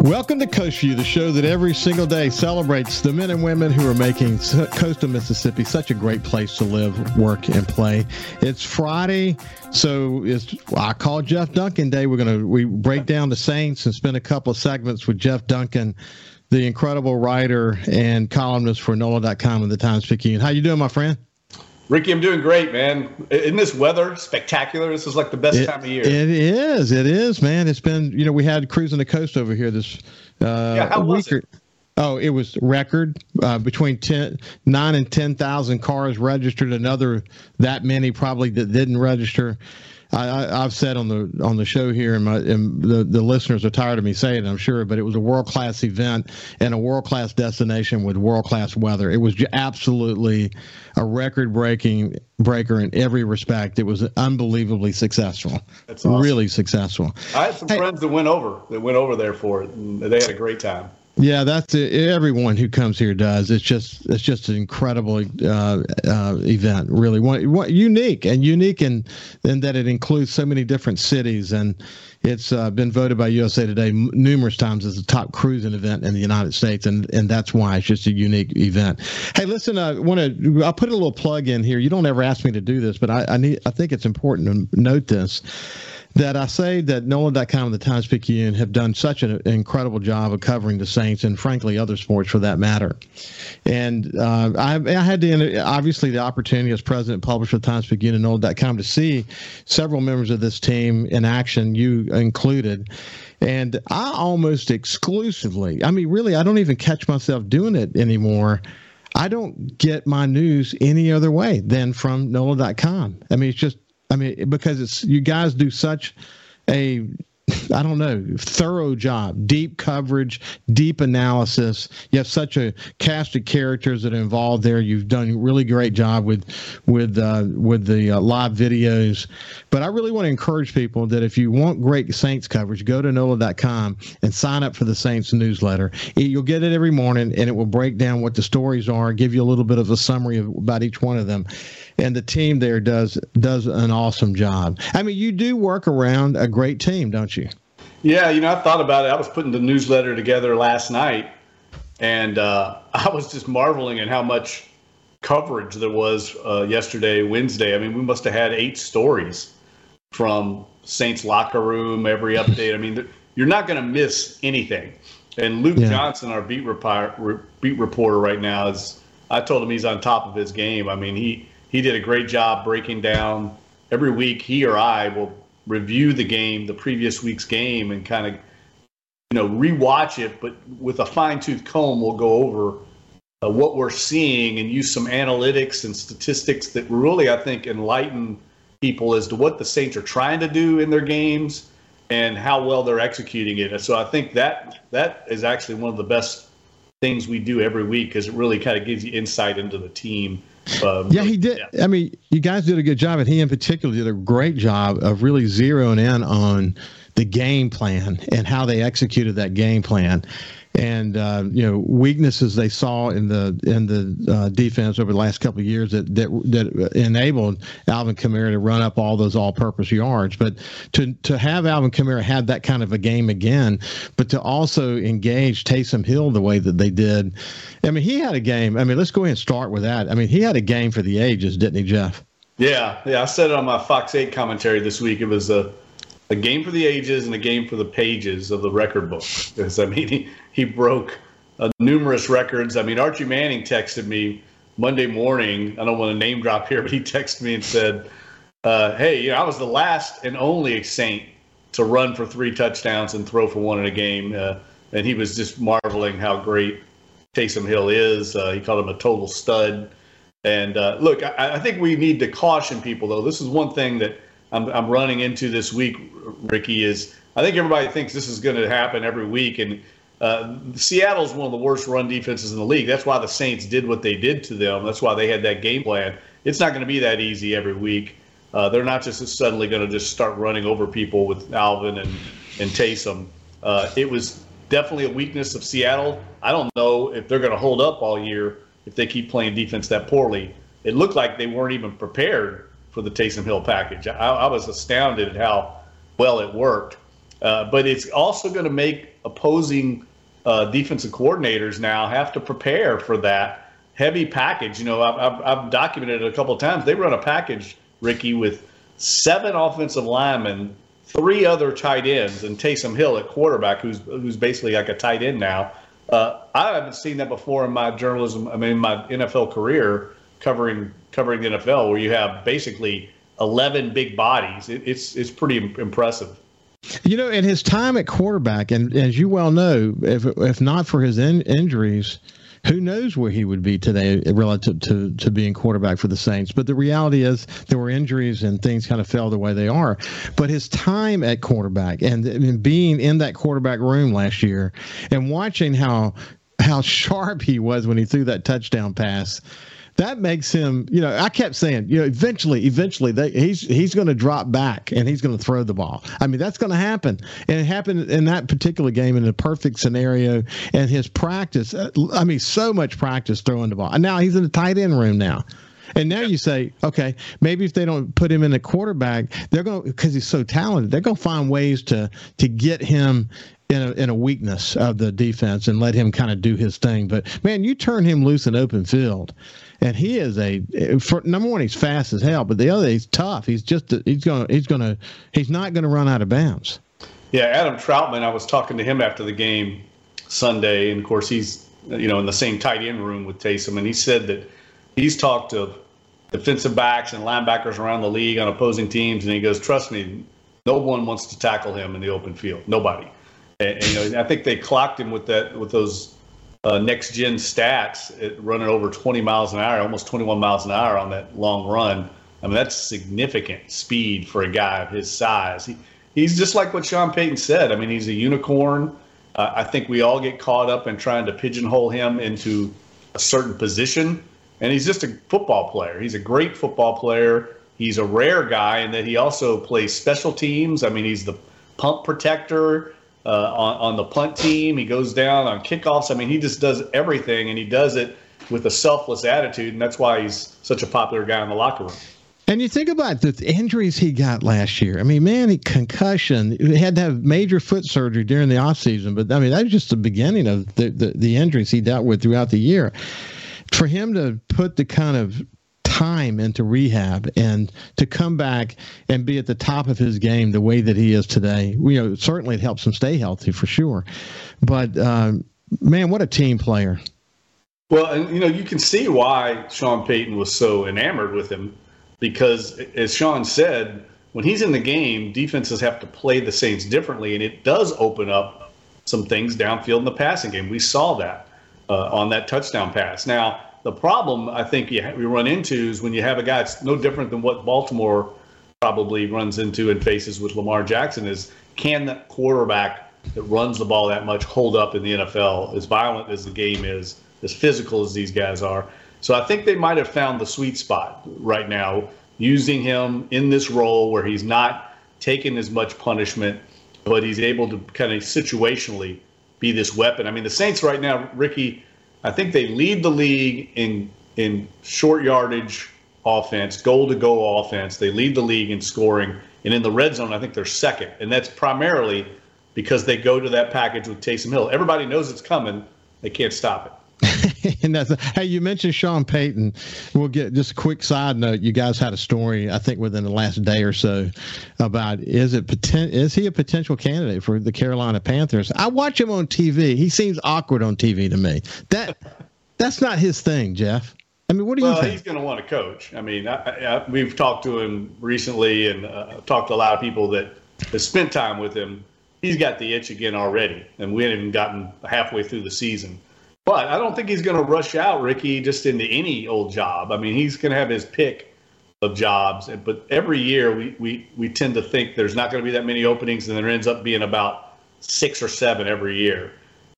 Welcome to Coast View, the show that every single day celebrates the men and women who are making coastal Mississippi such a great place to live, work, and play. It's Friday, so it's I call Jeff Duncan Day. We're gonna we break down the Saints and spend a couple of segments with Jeff Duncan, the incredible writer and columnist for NOLA.com and the Times Picayune. How you doing, my friend? Ricky, I'm doing great, man. Isn't this weather spectacular? This is like the best it, time of year. It is. It is, man. It's been, you know, we had cruising the coast over here this uh, yeah, how was it? Oh, it was record uh, between 10, 9 and 10,000 cars registered. Another that many probably that didn't register. I, have said on the on the show here, and, my, and the the listeners are tired of me saying it, I'm sure, but it was a world class event and a world class destination with world class weather. It was absolutely a record breaking breaker in every respect. It was unbelievably successful. That's awesome. really successful. I had some hey, friends that went over that went over there for it, and they had a great time. Yeah, that's it. everyone who comes here does. It's just it's just an incredible uh, uh, event, really one, one, unique and unique in in that it includes so many different cities, and it's uh, been voted by USA Today numerous times as the top cruising event in the United States, and and that's why it's just a unique event. Hey, listen, I want to I'll put a little plug in here. You don't ever ask me to do this, but I, I need I think it's important to note this that I say that NOLA.com and the Times Picayune have done such an incredible job of covering the Saints and, frankly, other sports for that matter. And uh, I, I, had the obviously, the opportunity as president and publisher of Times Picayune and NOLA.com to see several members of this team in action, you included. And I almost exclusively, I mean, really, I don't even catch myself doing it anymore. I don't get my news any other way than from NOLA.com. I mean, it's just I mean, because it's you guys do such a I don't know, thorough job, deep coverage, deep analysis. You have such a cast of characters that are involved there. You've done a really great job with with uh, with the uh, live videos. But I really want to encourage people that if you want great Saints coverage, go to NOLA.com and sign up for the Saints newsletter. You'll get it every morning, and it will break down what the stories are, give you a little bit of a summary of, about each one of them and the team there does does an awesome job. I mean, you do work around a great team, don't you? Yeah, you know, I thought about it. I was putting the newsletter together last night, and uh, I was just marveling at how much coverage there was uh, yesterday, Wednesday. I mean, we must have had eight stories from Saints locker room, every update. I mean, you're not going to miss anything. And Luke yeah. Johnson, our beat, repi- beat reporter right now, is. I told him he's on top of his game. I mean, he he did a great job breaking down every week. He or I will review the game, the previous week's game, and kind of you know rewatch it, but with a fine tooth comb, we'll go over uh, what we're seeing and use some analytics and statistics that really I think enlighten people as to what the Saints are trying to do in their games and how well they're executing it. And so I think that that is actually one of the best things we do every week because it really kind of gives you insight into the team um, yeah, he did. Yeah. I mean, you guys did a good job, and he in particular did a great job of really zeroing in on the game plan and how they executed that game plan and uh, you know weaknesses they saw in the in the uh, defense over the last couple of years that that that enabled Alvin Kamara to run up all those all-purpose yards. But to to have Alvin Kamara have that kind of a game again, but to also engage Taysom Hill the way that they did, I mean he had a game. I mean let's go ahead and start with that. I mean he had a game for the ages, didn't he, Jeff? Yeah, yeah. I said it on my Fox Eight commentary this week. It was a a game for the ages and a game for the pages of the record book. Because I mean, he, he broke uh, numerous records. I mean, Archie Manning texted me Monday morning. I don't want to name drop here, but he texted me and said, uh, "Hey, you know, I was the last and only Saint to run for three touchdowns and throw for one in a game." Uh, and he was just marveling how great Taysom Hill is. Uh, he called him a total stud. And uh, look, I, I think we need to caution people, though. This is one thing that I'm, I'm running into this week, Ricky, is I think everybody thinks this is going to happen every week. And uh, Seattle's one of the worst run defenses in the league. That's why the Saints did what they did to them. That's why they had that game plan. It's not going to be that easy every week. Uh, they're not just suddenly going to just start running over people with Alvin and and Taysom. Uh, it was definitely a weakness of Seattle. I don't know if they're going to hold up all year if they keep playing defense that poorly. It looked like they weren't even prepared for the Taysom Hill package. I, I was astounded at how well it worked. Uh, but it's also going to make opposing uh, defensive coordinators now have to prepare for that heavy package. You know, I've, I've, I've documented it a couple of times. They run a package, Ricky, with seven offensive linemen, three other tight ends, and Taysom Hill at quarterback, who's who's basically like a tight end now. Uh, I haven't seen that before in my journalism. I mean, my NFL career covering covering the NFL, where you have basically eleven big bodies. It, it's it's pretty impressive. You know, in his time at quarterback, and as you well know, if if not for his in, injuries, who knows where he would be today relative to, to being quarterback for the Saints. But the reality is there were injuries and things kind of fell the way they are. But his time at quarterback and, and being in that quarterback room last year and watching how how sharp he was when he threw that touchdown pass that makes him, you know, I kept saying, you know, eventually, eventually, they, he's he's going to drop back and he's going to throw the ball. I mean, that's going to happen, and it happened in that particular game in a perfect scenario. And his practice, uh, I mean, so much practice throwing the ball. And now he's in the tight end room now. And now you say, okay, maybe if they don't put him in the quarterback, they're going because he's so talented, they're going to find ways to to get him in a, in a weakness of the defense and let him kind of do his thing. But man, you turn him loose in open field, and he is a for, number one. He's fast as hell, but the other, he's tough. He's just he's gonna he's gonna he's not gonna run out of bounds. Yeah, Adam Trautman. I was talking to him after the game Sunday, and of course he's you know in the same tight end room with Taysom, and he said that he's talked to defensive backs and linebackers around the league on opposing teams, and he goes, "Trust me, no one wants to tackle him in the open field. Nobody." And, and you know, I think they clocked him with that with those uh, next gen stats running over 20 miles an hour, almost 21 miles an hour on that long run. I mean, that's significant speed for a guy of his size. He, he's just like what Sean Payton said. I mean, he's a unicorn. Uh, I think we all get caught up in trying to pigeonhole him into a certain position. And he's just a football player. He's a great football player. He's a rare guy in that he also plays special teams. I mean, he's the punt protector uh, on, on the punt team. He goes down on kickoffs. I mean, he just does everything, and he does it with a selfless attitude, and that's why he's such a popular guy in the locker room. And you think about the injuries he got last year. I mean, man, he concussion. He had to have major foot surgery during the offseason. But I mean, that was just the beginning of the, the, the injuries he dealt with throughout the year. For him to put the kind of time into rehab and to come back and be at the top of his game the way that he is today. You know, certainly it helps him stay healthy for sure. But um, man, what a team player! Well, and you know, you can see why Sean Payton was so enamored with him because, as Sean said, when he's in the game, defenses have to play the Saints differently, and it does open up some things downfield in the passing game. We saw that uh, on that touchdown pass. Now the problem I think you, you run into is when you have a guy that's no different than what Baltimore probably runs into and faces with Lamar Jackson is can that quarterback that runs the ball that much hold up in the NFL as violent as the game is, as physical as these guys are. So I think they might have found the sweet spot right now, using him in this role where he's not taking as much punishment, but he's able to kind of situationally be this weapon. I mean, the Saints right now, Ricky, I think they lead the league in in short yardage offense, goal to go offense. They lead the league in scoring, and in the red zone, I think they're second, and that's primarily because they go to that package with Taysom Hill. Everybody knows it's coming; they can't stop it. and that's hey, you mentioned Sean Payton. We'll get just a quick side note. You guys had a story, I think, within the last day or so about is it poten- is he a potential candidate for the Carolina Panthers? I watch him on TV. He seems awkward on TV to me. That that's not his thing, Jeff. I mean, what do well, you think? He's going to want to coach. I mean, I, I, we've talked to him recently and uh, talked to a lot of people that have spent time with him. He's got the itch again already, and we haven't even gotten halfway through the season. But I don't think he's going to rush out, Ricky, just into any old job. I mean, he's going to have his pick of jobs. But every year we, we, we tend to think there's not going to be that many openings, and there ends up being about six or seven every year.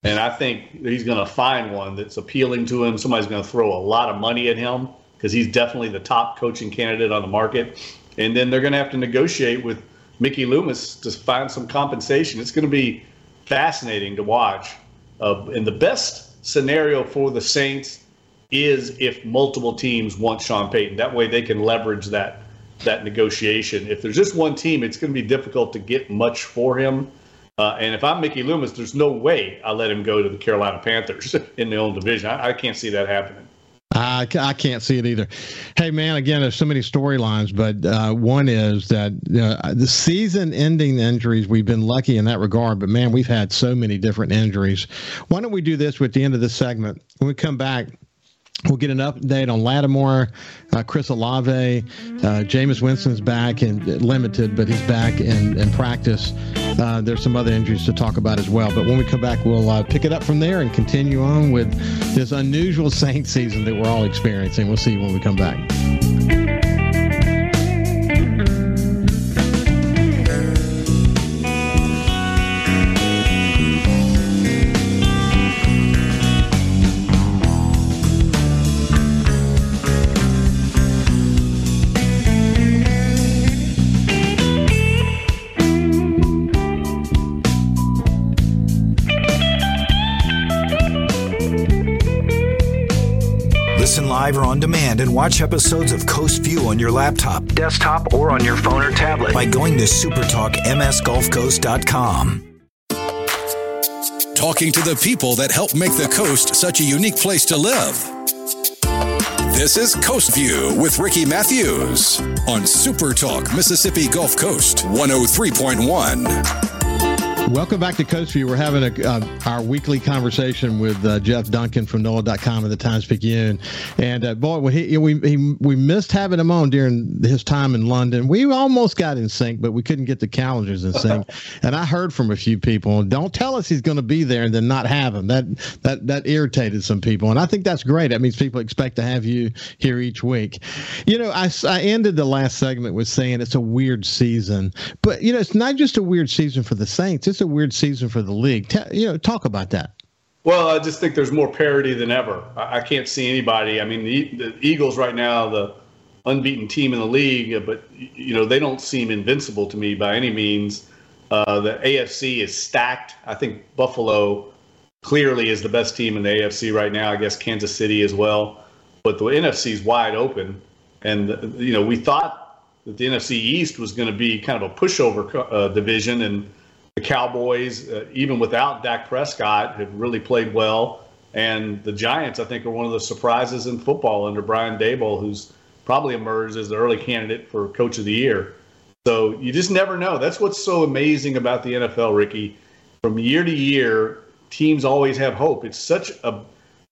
And I think he's going to find one that's appealing to him. Somebody's going to throw a lot of money at him because he's definitely the top coaching candidate on the market. and then they're going to have to negotiate with Mickey Loomis to find some compensation. It's going to be fascinating to watch. Uh, and the best scenario for the Saints is if multiple teams want Sean Payton. That way they can leverage that that negotiation. If there's just one team, it's going to be difficult to get much for him. Uh, and if I'm Mickey Loomis, there's no way I let him go to the Carolina Panthers in their own division. I, I can't see that happening. I, I can't see it either. Hey, man, again, there's so many storylines, but uh, one is that uh, the season ending injuries, we've been lucky in that regard, but man, we've had so many different injuries. Why don't we do this with the end of this segment? When we come back, We'll get an update on Lattimore, uh, Chris Olave, uh, Jameis Winston's back and limited, but he's back in, in practice. Uh, there's some other injuries to talk about as well. But when we come back, we'll uh, pick it up from there and continue on with this unusual Saint season that we're all experiencing. We'll see you when we come back. On demand and watch episodes of Coast View on your laptop, desktop, or on your phone or tablet by going to supertalkmsgulfcoast.com. Talking to the people that help make the coast such a unique place to live. This is Coast View with Ricky Mathews on Super Talk Mississippi Gulf Coast 103.1. Welcome back to Coast View. We're having a, uh, our weekly conversation with uh, Jeff Duncan from NOLA.com and the Times Picayune. And uh, boy, he, we, he, we missed having him on during his time in London. We almost got in sync, but we couldn't get the calendars in sync. and I heard from a few people, don't tell us he's going to be there and then not have him. That, that, that irritated some people. And I think that's great. That means people expect to have you here each week. You know, I, I ended the last segment with saying it's a weird season, but, you know, it's not just a weird season for the Saints. It's a weird season for the league. T- you know, talk about that. Well, I just think there's more parity than ever. I, I can't see anybody. I mean, the, the, Eagles right now, the unbeaten team in the league, but you know they don't seem invincible to me by any means. Uh, the AFC is stacked. I think Buffalo clearly is the best team in the AFC right now. I guess Kansas City as well, but the NFC is wide open. And you know, we thought that the NFC East was going to be kind of a pushover uh, division, and the Cowboys, uh, even without Dak Prescott, have really played well. And the Giants, I think, are one of the surprises in football under Brian Daboll, who's probably emerged as the early candidate for Coach of the Year. So you just never know. That's what's so amazing about the NFL, Ricky. From year to year, teams always have hope. It's such a,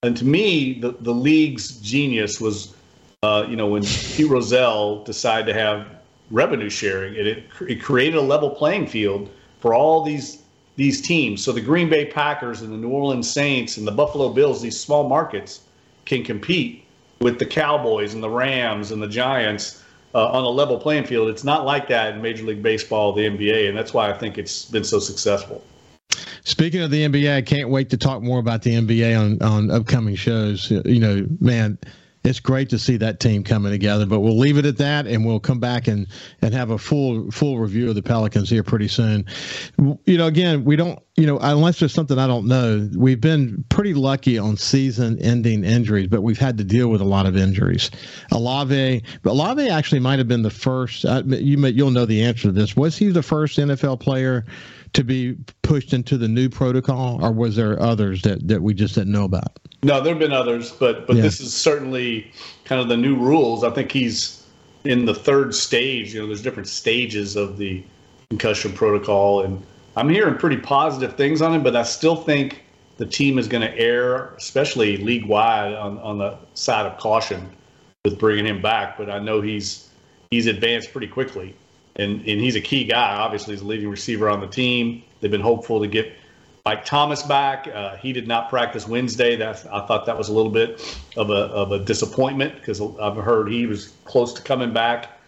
and to me, the, the league's genius was, uh, you know, when Pete Rozelle decided to have revenue sharing, it, it, it created a level playing field for all these these teams. So the Green Bay Packers and the New Orleans Saints and the Buffalo Bills, these small markets, can compete with the Cowboys and the Rams and the Giants uh, on a level playing field. It's not like that in Major League Baseball, the NBA, and that's why I think it's been so successful. Speaking of the NBA, I can't wait to talk more about the NBA on on upcoming shows. You know, man it's great to see that team coming together. But we'll leave it at that, and we'll come back and and have a full full review of the Pelicans here pretty soon. You know, again, we don't. You know, unless there's something I don't know, we've been pretty lucky on season-ending injuries, but we've had to deal with a lot of injuries. Alave, but Olave actually might have been the first. Uh, you may, you'll know the answer to this. Was he the first NFL player? To be pushed into the new protocol, or was there others that, that we just didn't know about? No, there have been others, but but yeah. this is certainly kind of the new rules. I think he's in the third stage. You know, there's different stages of the concussion protocol, and I'm hearing pretty positive things on him. But I still think the team is going to err, especially league wide, on on the side of caution with bringing him back. But I know he's he's advanced pretty quickly, and and he's a key guy. Obviously, he's a leading receiver on the team. They've been hopeful to get Mike Thomas back. Uh, he did not practice Wednesday. That I thought that was a little bit of a of a disappointment because I've heard he was close to coming back.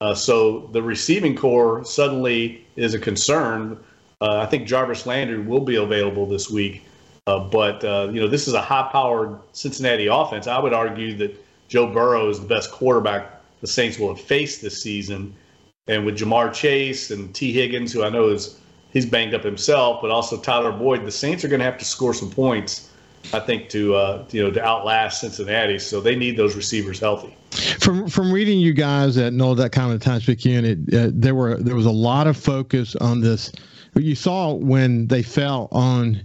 Uh, so the receiving corps suddenly is a concern. Uh, I think Jarvis Landry will be available this week, uh, but uh, you know this is a high-powered Cincinnati offense. I would argue that Joe Burrow is the best quarterback the Saints will have faced this season. And with Ja'Marr Chase and Tee Higgins, who I know is he's banged up himself, but also Tyler Boyd, the Saints are going to have to score some points. I think to uh, you know to outlast Cincinnati, so they need those receivers healthy. From from reading you guys at NOLA.com at Times Picayune, it, uh, there were there was a lot of focus on this. You saw when they fell on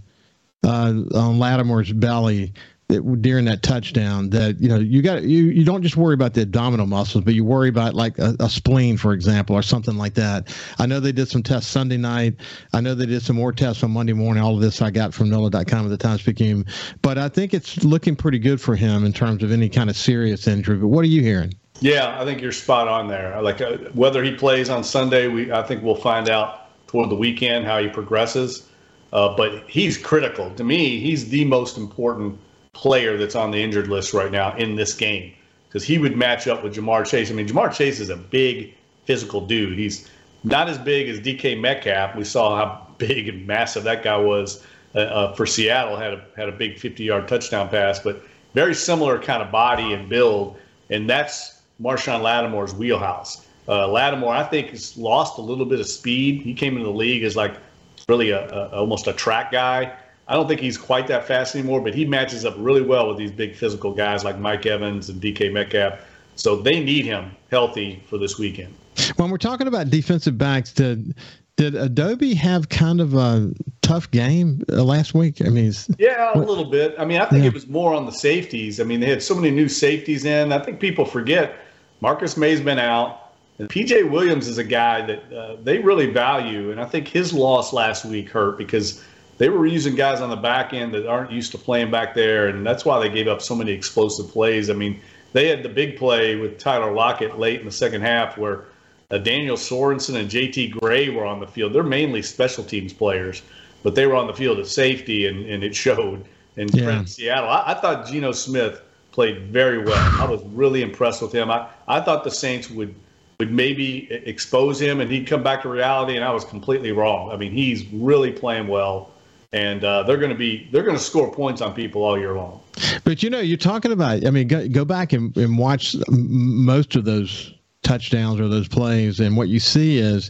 uh, on Lattimore's belly during that touchdown that you know you got you you don't just worry about the abdominal muscles but you worry about like a, a, spleen for example or something like that. I know they did some tests sunday night. I know they did some more tests on monday morning. All of this i got from nola.com at the times picayune. But i think it's looking pretty good for him in terms of any kind of serious injury. But what are you hearing? Yeah i think you're spot on there. Like uh, whether he plays on sunday we i think we'll find out toward the weekend how he progresses. Uh, but he's critical. To me he's the most important player that's on the injured list right now in this game because he would match up with Ja'Marr Chase. I mean, Ja'Marr Chase is a big physical dude. He's not as big as DK Metcalf. We saw how big and massive that guy was uh, uh, for Seattle. had a had a big 50-yard touchdown pass, but very similar kind of body and build, and that's Marshon Lattimore's wheelhouse. Uh, Lattimore, I think, has lost a little bit of speed. He came into the league as like really a, a almost a track guy I don't think he's quite that fast anymore, but he matches up really well with these big physical guys like Mike Evans and DK Metcalf. So they need him healthy for this weekend. When we're talking about defensive backs, did did Adebo have kind of a tough game uh, last week? I mean, yeah, a little bit. I mean, I think yeah. it was more on the safeties. I mean, they had so many new safeties in. I think people forget Marcus Maye's been out. And PJ Williams is a guy that uh, they really value, and I think his loss last week hurt because they were using guys on the back end that aren't used to playing back there, and that's why they gave up so many explosive plays. I mean, they had the big play with Tyler Lockett late in the second half where uh, Daniel Sorensen and JT Gray were on the field. They're mainly special teams players, but they were on the field at safety, and, and it showed. In yeah. Seattle, I, I thought Geno Smith played very well. I was really impressed with him. I, I thought the Saints would would maybe expose him and he'd come back to reality, and I was completely wrong. I mean, he's really playing well and uh, they're going to be they're going to score points on people all year long. But you know, you're talking about. I mean, go, go back and, and watch most of those touchdowns or those plays, and what you see is.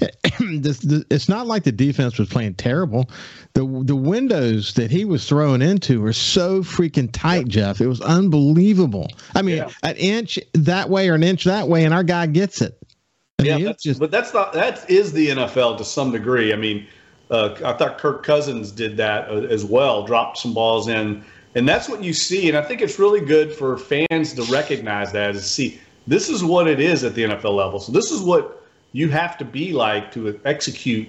this, this, it's not like the defense was playing terrible. The the windows that he was throwing into were so freaking tight, Jeff. It was unbelievable. I mean, yeah. an inch that way or an inch that way, and our guy gets it. I yeah, that's, just, but that's not that is the NFL to some degree. I mean, uh, I thought Kirk Cousins did that uh, as well, dropped some balls in, and that's what you see. And I think it's really good for fans to recognize that and see this is what it is at the NFL level. So this is what you have to be like to execute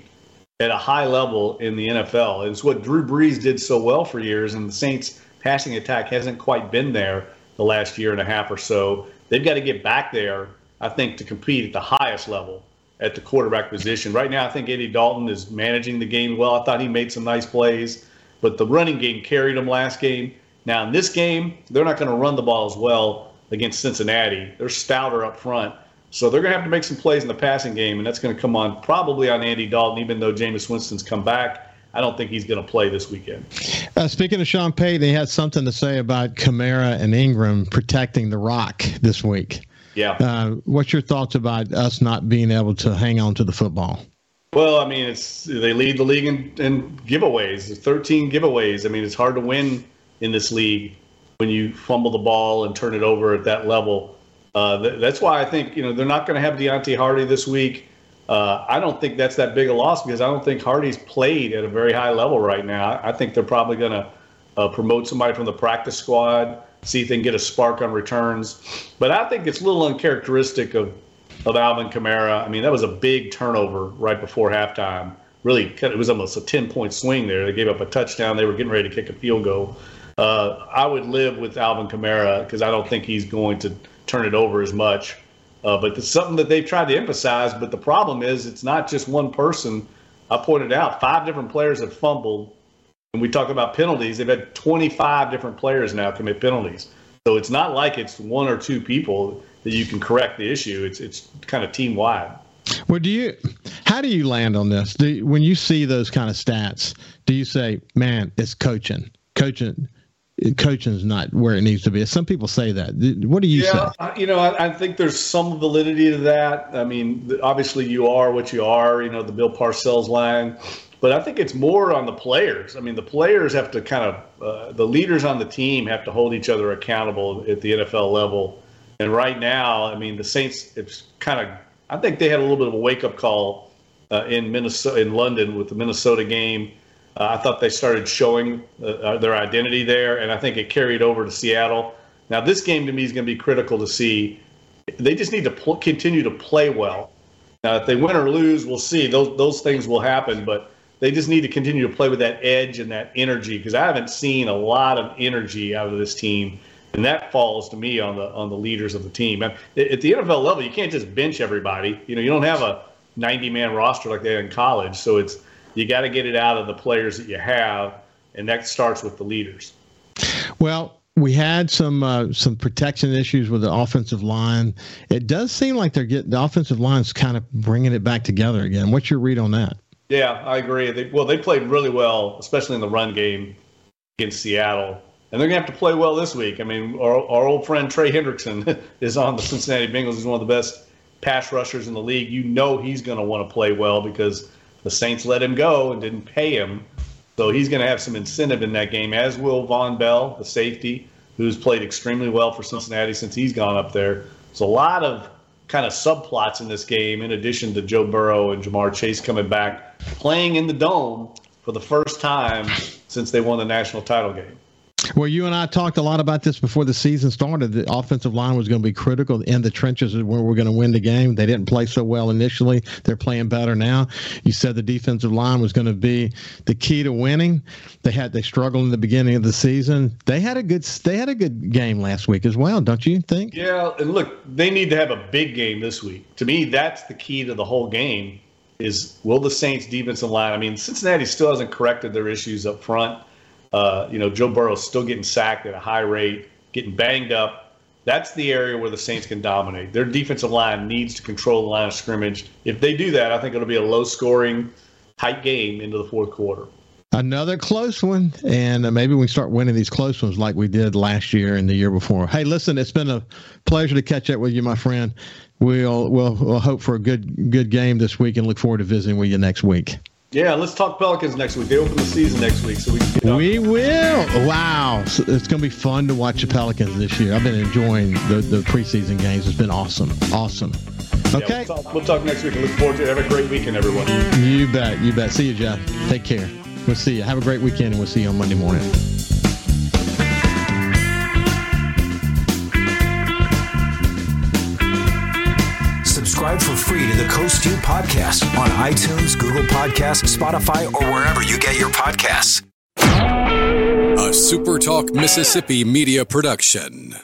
at a high level in the NFL. It's what Drew Brees did so well for years, and the Saints' passing attack hasn't quite been there the last year and a half or so. They've got to get back there, I think, to compete at the highest level at the quarterback position. Right now, I think Andy Dalton is managing the game well. I thought he made some nice plays, but the running game carried him last game. Now, in this game, they're not going to run the ball as well against Cincinnati. They're stouter up front. So they're going to have to make some plays in the passing game, and that's going to come on probably on Andy Dalton, even though Jameis Winston's come back. I don't think he's going to play this weekend. Uh, speaking of Sean Payton, he had something to say about Kamara and Ingram protecting the rock this week. Yeah. Uh, what's your thoughts about us not being able to hang on to the football? Well, I mean, it's they lead the league in, in giveaways. 13 giveaways. I mean, it's hard to win in this league when you fumble the ball and turn it over at that level. Uh, th- that's why I think you know they're not going to have Deonte Harty this week. Uh, I don't think that's that big a loss because I don't think Harty's played at a very high level right now. I think they're probably going to uh, promote somebody from the practice squad see if they can get a spark on returns. But I think it's a little uncharacteristic of, of Alvin Kamara. I mean, that was a big turnover right before halftime. Really, it was almost a 10 point swing there. They gave up a touchdown. They were getting ready to kick a field goal. Uh, I would live with Alvin Kamara because I don't think he's going to turn it over as much. Uh, but it's something that they've tried to emphasize. But the problem is, it's not just one person. I pointed out five different players have fumbled when we talk about penalties, they've had 25 different players now commit penalties. So it's not like it's one or two people that you can correct the issue. It's it's kind of team wide. Well, do you? How do you land on this? Do, when you see those kind of stats, do you say, "Man, it's coaching, coaching"? coaching is not where it needs to be. Some people say that. What do you yeah, say? You know, I, I, think there's some validity to that. I mean, obviously you are what you are. You know, the Bill Parcells line, but I think it's more on the players. I mean, the players have to kind of uh, the leaders on the team have to hold each other accountable at the NFL level. And right now, I mean, the Saints. It's kind of. I think they had a little bit of a wake up call uh, in Minnesota, in London, with the Minnesota game uh, I thought they started showing uh, uh, their identity there, and I think it carried over to Seattle. Now, this game to me is going to be critical to see. They just need to pl- continue to play well. Now, if they win or lose, we'll see. Those those things will happen, but they just need to continue to play with that edge and that energy because I haven't seen a lot of energy out of this team, and that falls to me on the on the leaders of the team. at the NFL level, you can't just bench everybody. You know, you don't have a 90 man roster like they had in college, so it's you got to get it out of the players that you have, and that starts with the leaders. Well, we had some uh, some protection issues with the offensive line. It does seem like they're getting the offensive line's kind of bringing it back together again. What's your read on that? Yeah, I agree. They, well, they played really well, especially in the run game against Seattle, and they're gonna have to play well this week. I mean, our, our old friend Trey Hendrickson is on the Cincinnati Bengals. He's one of the best pass rushers in the league. You know he's going to want to play well because the Saints let him go and didn't pay him. So he's going to have some incentive in that game, as will Vonn Bell, the safety, who's played extremely well for Cincinnati since he's gone up there. So a lot of kind of subplots in this game, in addition to Joe Burrow and Ja'Marr Chase coming back, playing in the dome for the first time since they won the national title game. Well, you and I talked a lot about this before the season started. The offensive line was going to be critical in the trenches where we're going to win the game. They didn't play so well initially. They're playing better now. You said the defensive line was going to be the key to winning. They had they struggled in the beginning of the season. They had a good they had a good game last week as well, don't you think? Yeah, and look, they need to have a big game this week. To me, that's the key to the whole game. Is will the Saints defensive line? I mean, Cincinnati still hasn't corrected their issues up front uh, you know, Joe Burrow's still getting sacked at a high rate, getting banged up. That's the area where the Saints can dominate. Their defensive line needs to control the line of scrimmage. If they do that, I think it'll be a low scoring, tight game into the fourth quarter. Another close one, and uh, maybe we start winning these close ones like we did last year and the year before. Hey, listen, it's been a pleasure to catch up with you, my friend. We'll we'll, we'll hope for a good good game this week and look forward to visiting with you next week. Yeah, let's talk Pelicans next week. They open the season next week, so we can get We will. Wow. So it's going to be fun to watch the Pelicans this year. I've been enjoying the, the preseason games. It's been awesome. Awesome. Okay. Yeah, we'll, talk, we'll talk next week. I look forward to it. Have a great weekend, everyone. You bet. You bet. See you, Jeff. Take care. We'll see you. Have a great weekend, and we'll see you on Monday morning. Subscribe for free to the Coast View podcast on iTunes, Google Podcasts, Spotify, or wherever you get your podcasts. A SuperTalk Mississippi media production.